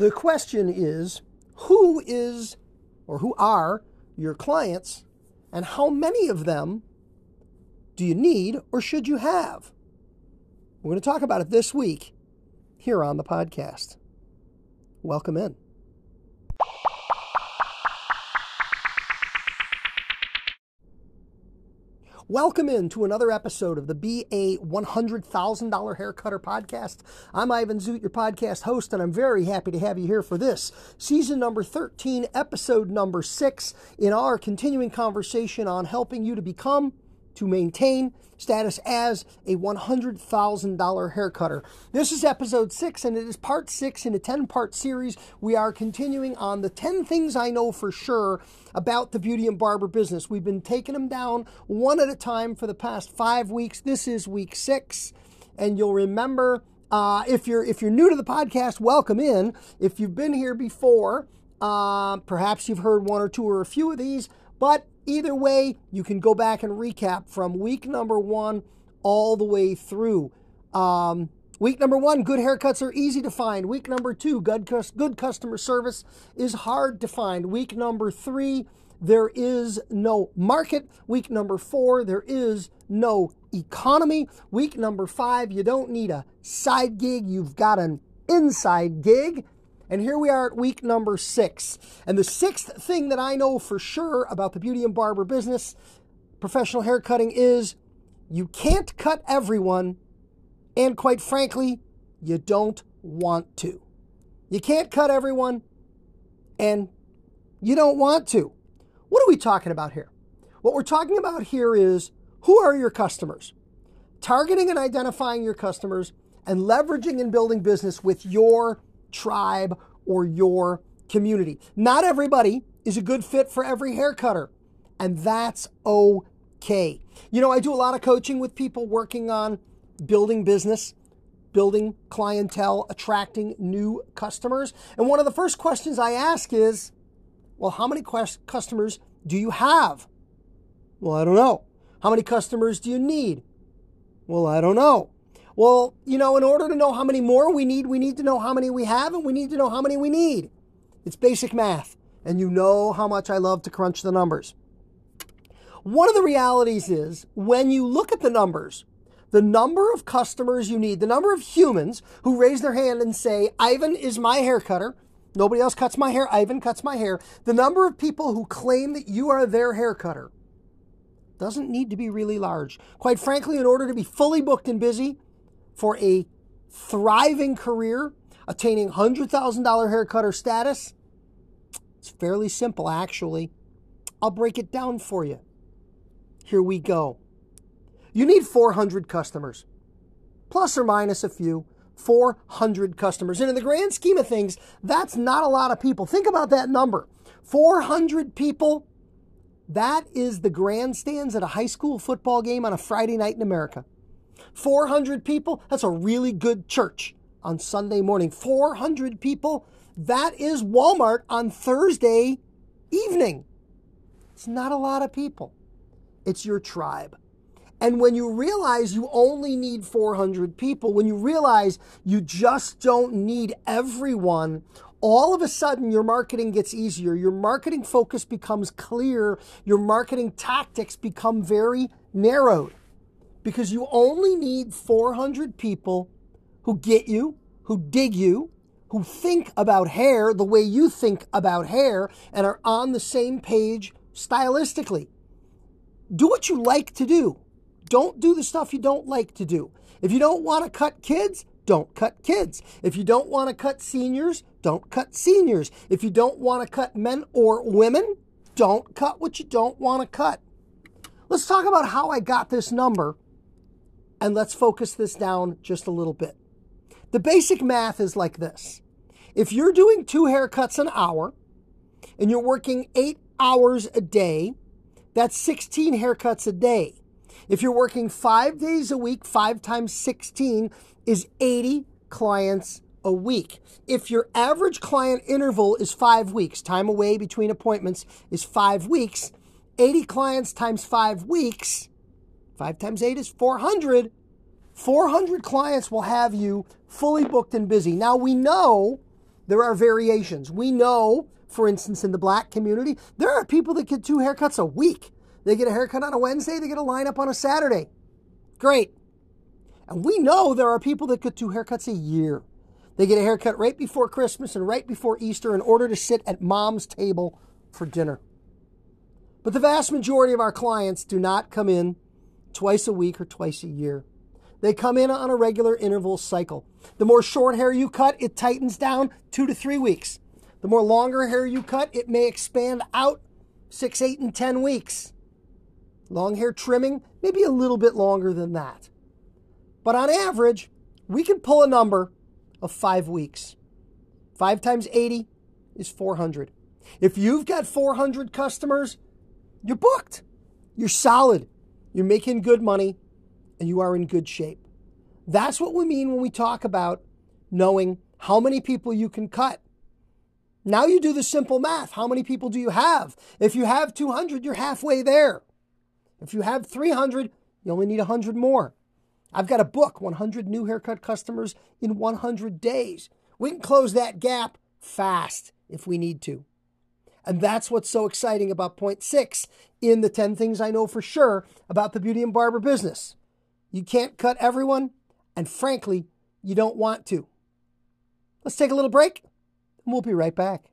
The question is who is or who are your clients and how many of them do you need or should you have? We're going to talk about it this week here on the podcast. Welcome in. Welcome in to another episode of the BA $100,000 Haircutter Podcast. I'm Ivan Zoot, your podcast host, and I'm very happy to have you here for this season number 13, episode number six, in our continuing conversation on helping you to become to maintain status as a $100,000 hair cutter. This is episode six, and it is part six in a 10 part series. We are continuing on the 10 things I know for sure about the beauty and barber business. We've been taking them down one at a time for the past five weeks. This is week six, and you'll remember. Uh, if you're if you're new to the podcast, welcome in. If you've been here before, uh, perhaps you've heard one or two or a few of these. But either way, you can go back and recap from week number one all the way through. Um, week number one, good haircuts are easy to find. Week number two, good, good customer service is hard to find. Week number three, there is no market. Week number four, there is no economy. Week number five, you don't need a side gig, you've got an inside gig. And here we are at week number six. And the sixth thing that I know for sure about the beauty and barber business, professional hair cutting, is you can't cut everyone. And quite frankly, you don't want to. You can't cut everyone, and you don't want to. What are we talking about here? What we're talking about here is who are your customers? Targeting and identifying your customers and leveraging and building business with your tribe, or your community. Not everybody is a good fit for every hair cutter, and that's okay. You know, I do a lot of coaching with people working on building business, building clientele, attracting new customers. And one of the first questions I ask is, well, how many customers do you have? Well, I don't know. How many customers do you need? Well, I don't know. Well, you know, in order to know how many more we need, we need to know how many we have and we need to know how many we need. It's basic math. And you know how much I love to crunch the numbers. One of the realities is when you look at the numbers, the number of customers you need, the number of humans who raise their hand and say, Ivan is my hair cutter. Nobody else cuts my hair. Ivan cuts my hair. The number of people who claim that you are their hair cutter doesn't need to be really large. Quite frankly, in order to be fully booked and busy, for a thriving career, attaining $100,000 hair cutter status? It's fairly simple, actually. I'll break it down for you. Here we go. You need 400 customers, plus or minus a few. 400 customers. And in the grand scheme of things, that's not a lot of people. Think about that number 400 people. That is the grandstands at a high school football game on a Friday night in America. 400 people, that's a really good church on Sunday morning. 400 people, that is Walmart on Thursday evening. It's not a lot of people, it's your tribe. And when you realize you only need 400 people, when you realize you just don't need everyone, all of a sudden your marketing gets easier. Your marketing focus becomes clear. Your marketing tactics become very narrowed because you only need 400 people who get you, who dig you, who think about hair the way you think about hair and are on the same page stylistically. Do what you like to do. Don't do the stuff you don't like to do. If you don't want to cut kids, don't cut kids. If you don't want to cut seniors, don't cut seniors. If you don't want to cut men or women, don't cut what you don't want to cut. Let's talk about how I got this number and let's focus this down just a little bit. The basic math is like this if you're doing two haircuts an hour and you're working eight hours a day, that's 16 haircuts a day. If you're working five days a week, five times 16 is 80 clients a week. If your average client interval is five weeks, time away between appointments is five weeks, 80 clients times five weeks 5 times 8 is 400. 400 clients will have you fully booked and busy. Now we know there are variations. We know, for instance, in the black community, there are people that get two haircuts a week. They get a haircut on a Wednesday, they get a lineup on a Saturday. Great. And we know there are people that get two haircuts a year. They get a haircut right before Christmas and right before Easter in order to sit at mom's table for dinner. But the vast majority of our clients do not come in twice a week or twice a year. They come in on a regular interval cycle. The more short hair you cut, it tightens down two to three weeks. The more longer hair you cut, it may expand out six, eight, and 10 weeks. Long hair trimming, maybe a little bit longer than that. But on average, we can pull a number of five weeks. Five times 80 is 400. If you've got 400 customers, you're booked. You're solid. You're making good money and you are in good shape. That's what we mean when we talk about knowing how many people you can cut. Now you do the simple math. How many people do you have? If you have 200, you're halfway there. If you have 300, you only need 100 more. I've got a book, 100 new haircut customers in 100 days. We can close that gap fast if we need to. And that's what's so exciting about point six in the 10 things I know for sure about the beauty and barber business. You can't cut everyone, and frankly, you don't want to. Let's take a little break, and we'll be right back.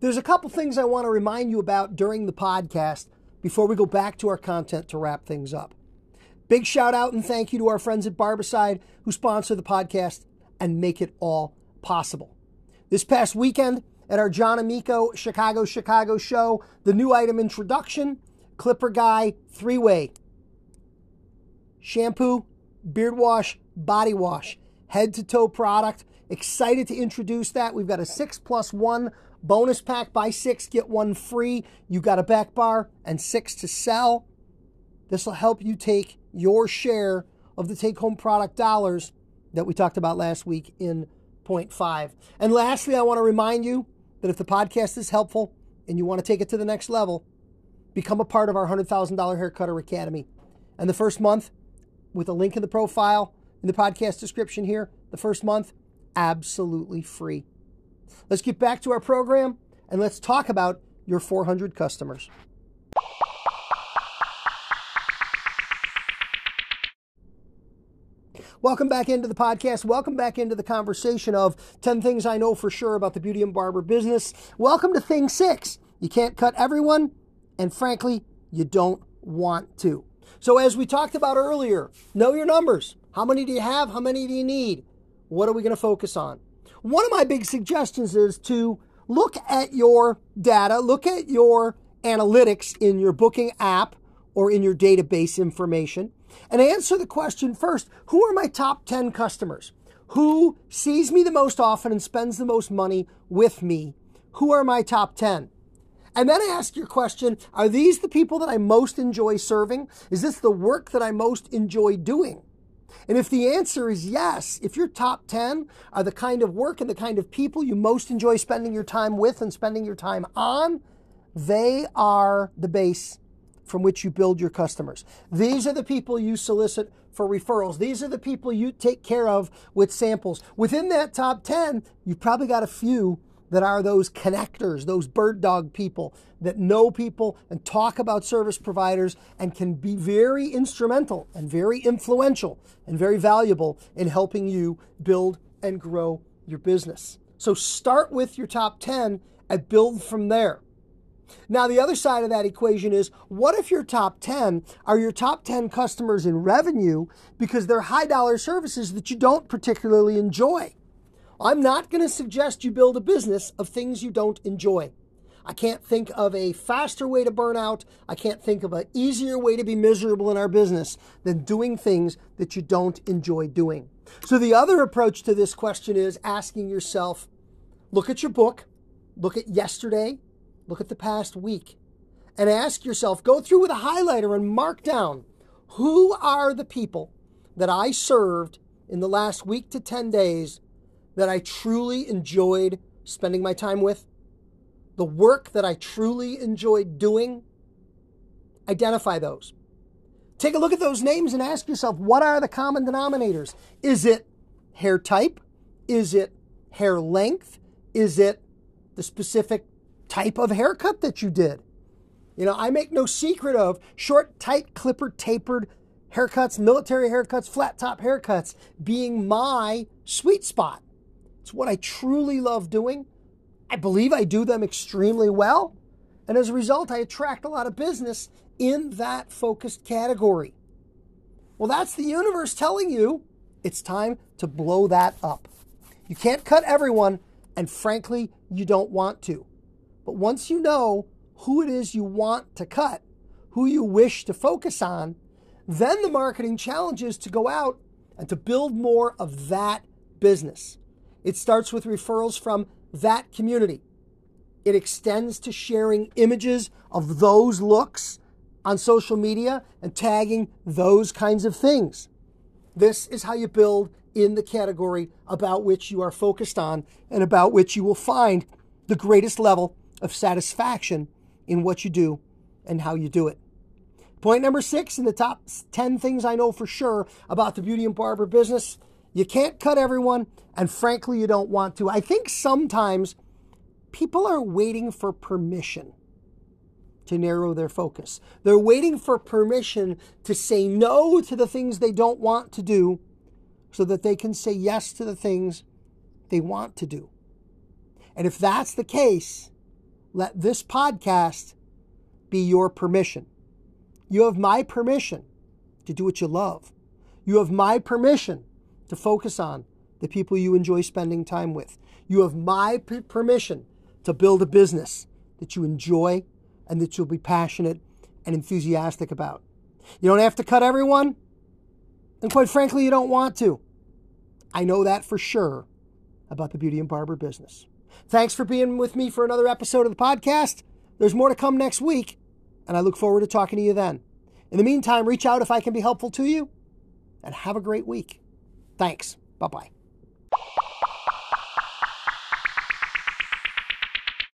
There's a couple things I want to remind you about during the podcast before we go back to our content to wrap things up. Big shout out and thank you to our friends at Barbicide who sponsor the podcast and make it all possible. This past weekend at our John Amico Chicago Chicago show, the new item introduction, ClipperGuy three way shampoo, beard wash, body wash, head to toe product. Excited to introduce that. We've got a six plus one Bonus pack, buy six, get one free. You got a back bar and six to sell. This will help you take your share of the take home product dollars that we talked about last week in point five. And lastly, I want to remind you that if the podcast is helpful and you want to take it to the next level, become a part of our $100,000 Haircutter Academy. And the first month, with a link in the profile in the podcast description here, the first month, absolutely free. Let's get back to our program and let's talk about your 400 customers. Welcome back into the podcast. Welcome back into the conversation of 10 things I know for sure about the beauty and barber business. Welcome to thing six. You can't cut everyone, and frankly, you don't want to. So, as we talked about earlier, know your numbers. How many do you have? How many do you need? What are we going to focus on? One of my big suggestions is to look at your data, look at your analytics in your booking app or in your database information, and answer the question first Who are my top 10 customers? Who sees me the most often and spends the most money with me? Who are my top 10? And then ask your question Are these the people that I most enjoy serving? Is this the work that I most enjoy doing? And if the answer is yes, if your top 10 are the kind of work and the kind of people you most enjoy spending your time with and spending your time on, they are the base from which you build your customers. These are the people you solicit for referrals. These are the people you take care of with samples. Within that top 10, you've probably got a few that are those connectors, those bird dog people that know people and talk about service providers and can be very instrumental and very influential and very valuable in helping you build and grow your business. So start with your top 10 and build from there. Now, the other side of that equation is what if your top 10 are your top 10 customers in revenue because they're high dollar services that you don't particularly enjoy? I'm not going to suggest you build a business of things you don't enjoy. I can't think of a faster way to burn out. I can't think of an easier way to be miserable in our business than doing things that you don't enjoy doing. So, the other approach to this question is asking yourself look at your book, look at yesterday, look at the past week, and ask yourself go through with a highlighter and mark down who are the people that I served in the last week to 10 days that I truly enjoyed spending my time with, the work that I truly enjoyed doing, identify those. Take a look at those names and ask yourself what are the common denominators? Is it hair type? Is it hair length? Is it the specific type of haircut that you did? You know, I make no secret of short, tight, clipper, tapered haircuts, military haircuts, flat top haircuts being my sweet spot. It's what I truly love doing. I believe I do them extremely well. And as a result, I attract a lot of business in that focused category. Well, that's the universe telling you it's time to blow that up. You can't cut everyone, and frankly, you don't want to. But once you know who it is you want to cut, who you wish to focus on, then the marketing challenge is to go out and to build more of that business. It starts with referrals from that community. It extends to sharing images of those looks on social media and tagging those kinds of things. This is how you build in the category about which you are focused on and about which you will find the greatest level of satisfaction in what you do and how you do it. Point number six in the top 10 things I know for sure about the beauty and barber business you can't cut everyone, and frankly, you don't want to. I think sometimes people are waiting for permission to narrow their focus. They're waiting for permission to say no to the things they don't want to do so that they can say yes to the things they want to do. And if that's the case, let this podcast be your permission. You have my permission to do what you love. You have my permission to focus on the people you enjoy spending time with. You have my p- permission to build a business that you enjoy and that you'll be passionate and enthusiastic about. You don't have to cut everyone, and quite frankly, you don't want to. I know that for sure about the beauty and barber business. Thanks for being with me for another episode of the podcast. There's more to come next week, and I look forward to talking to you then. In the meantime, reach out if I can be helpful to you, and have a great week. Thanks. Bye bye.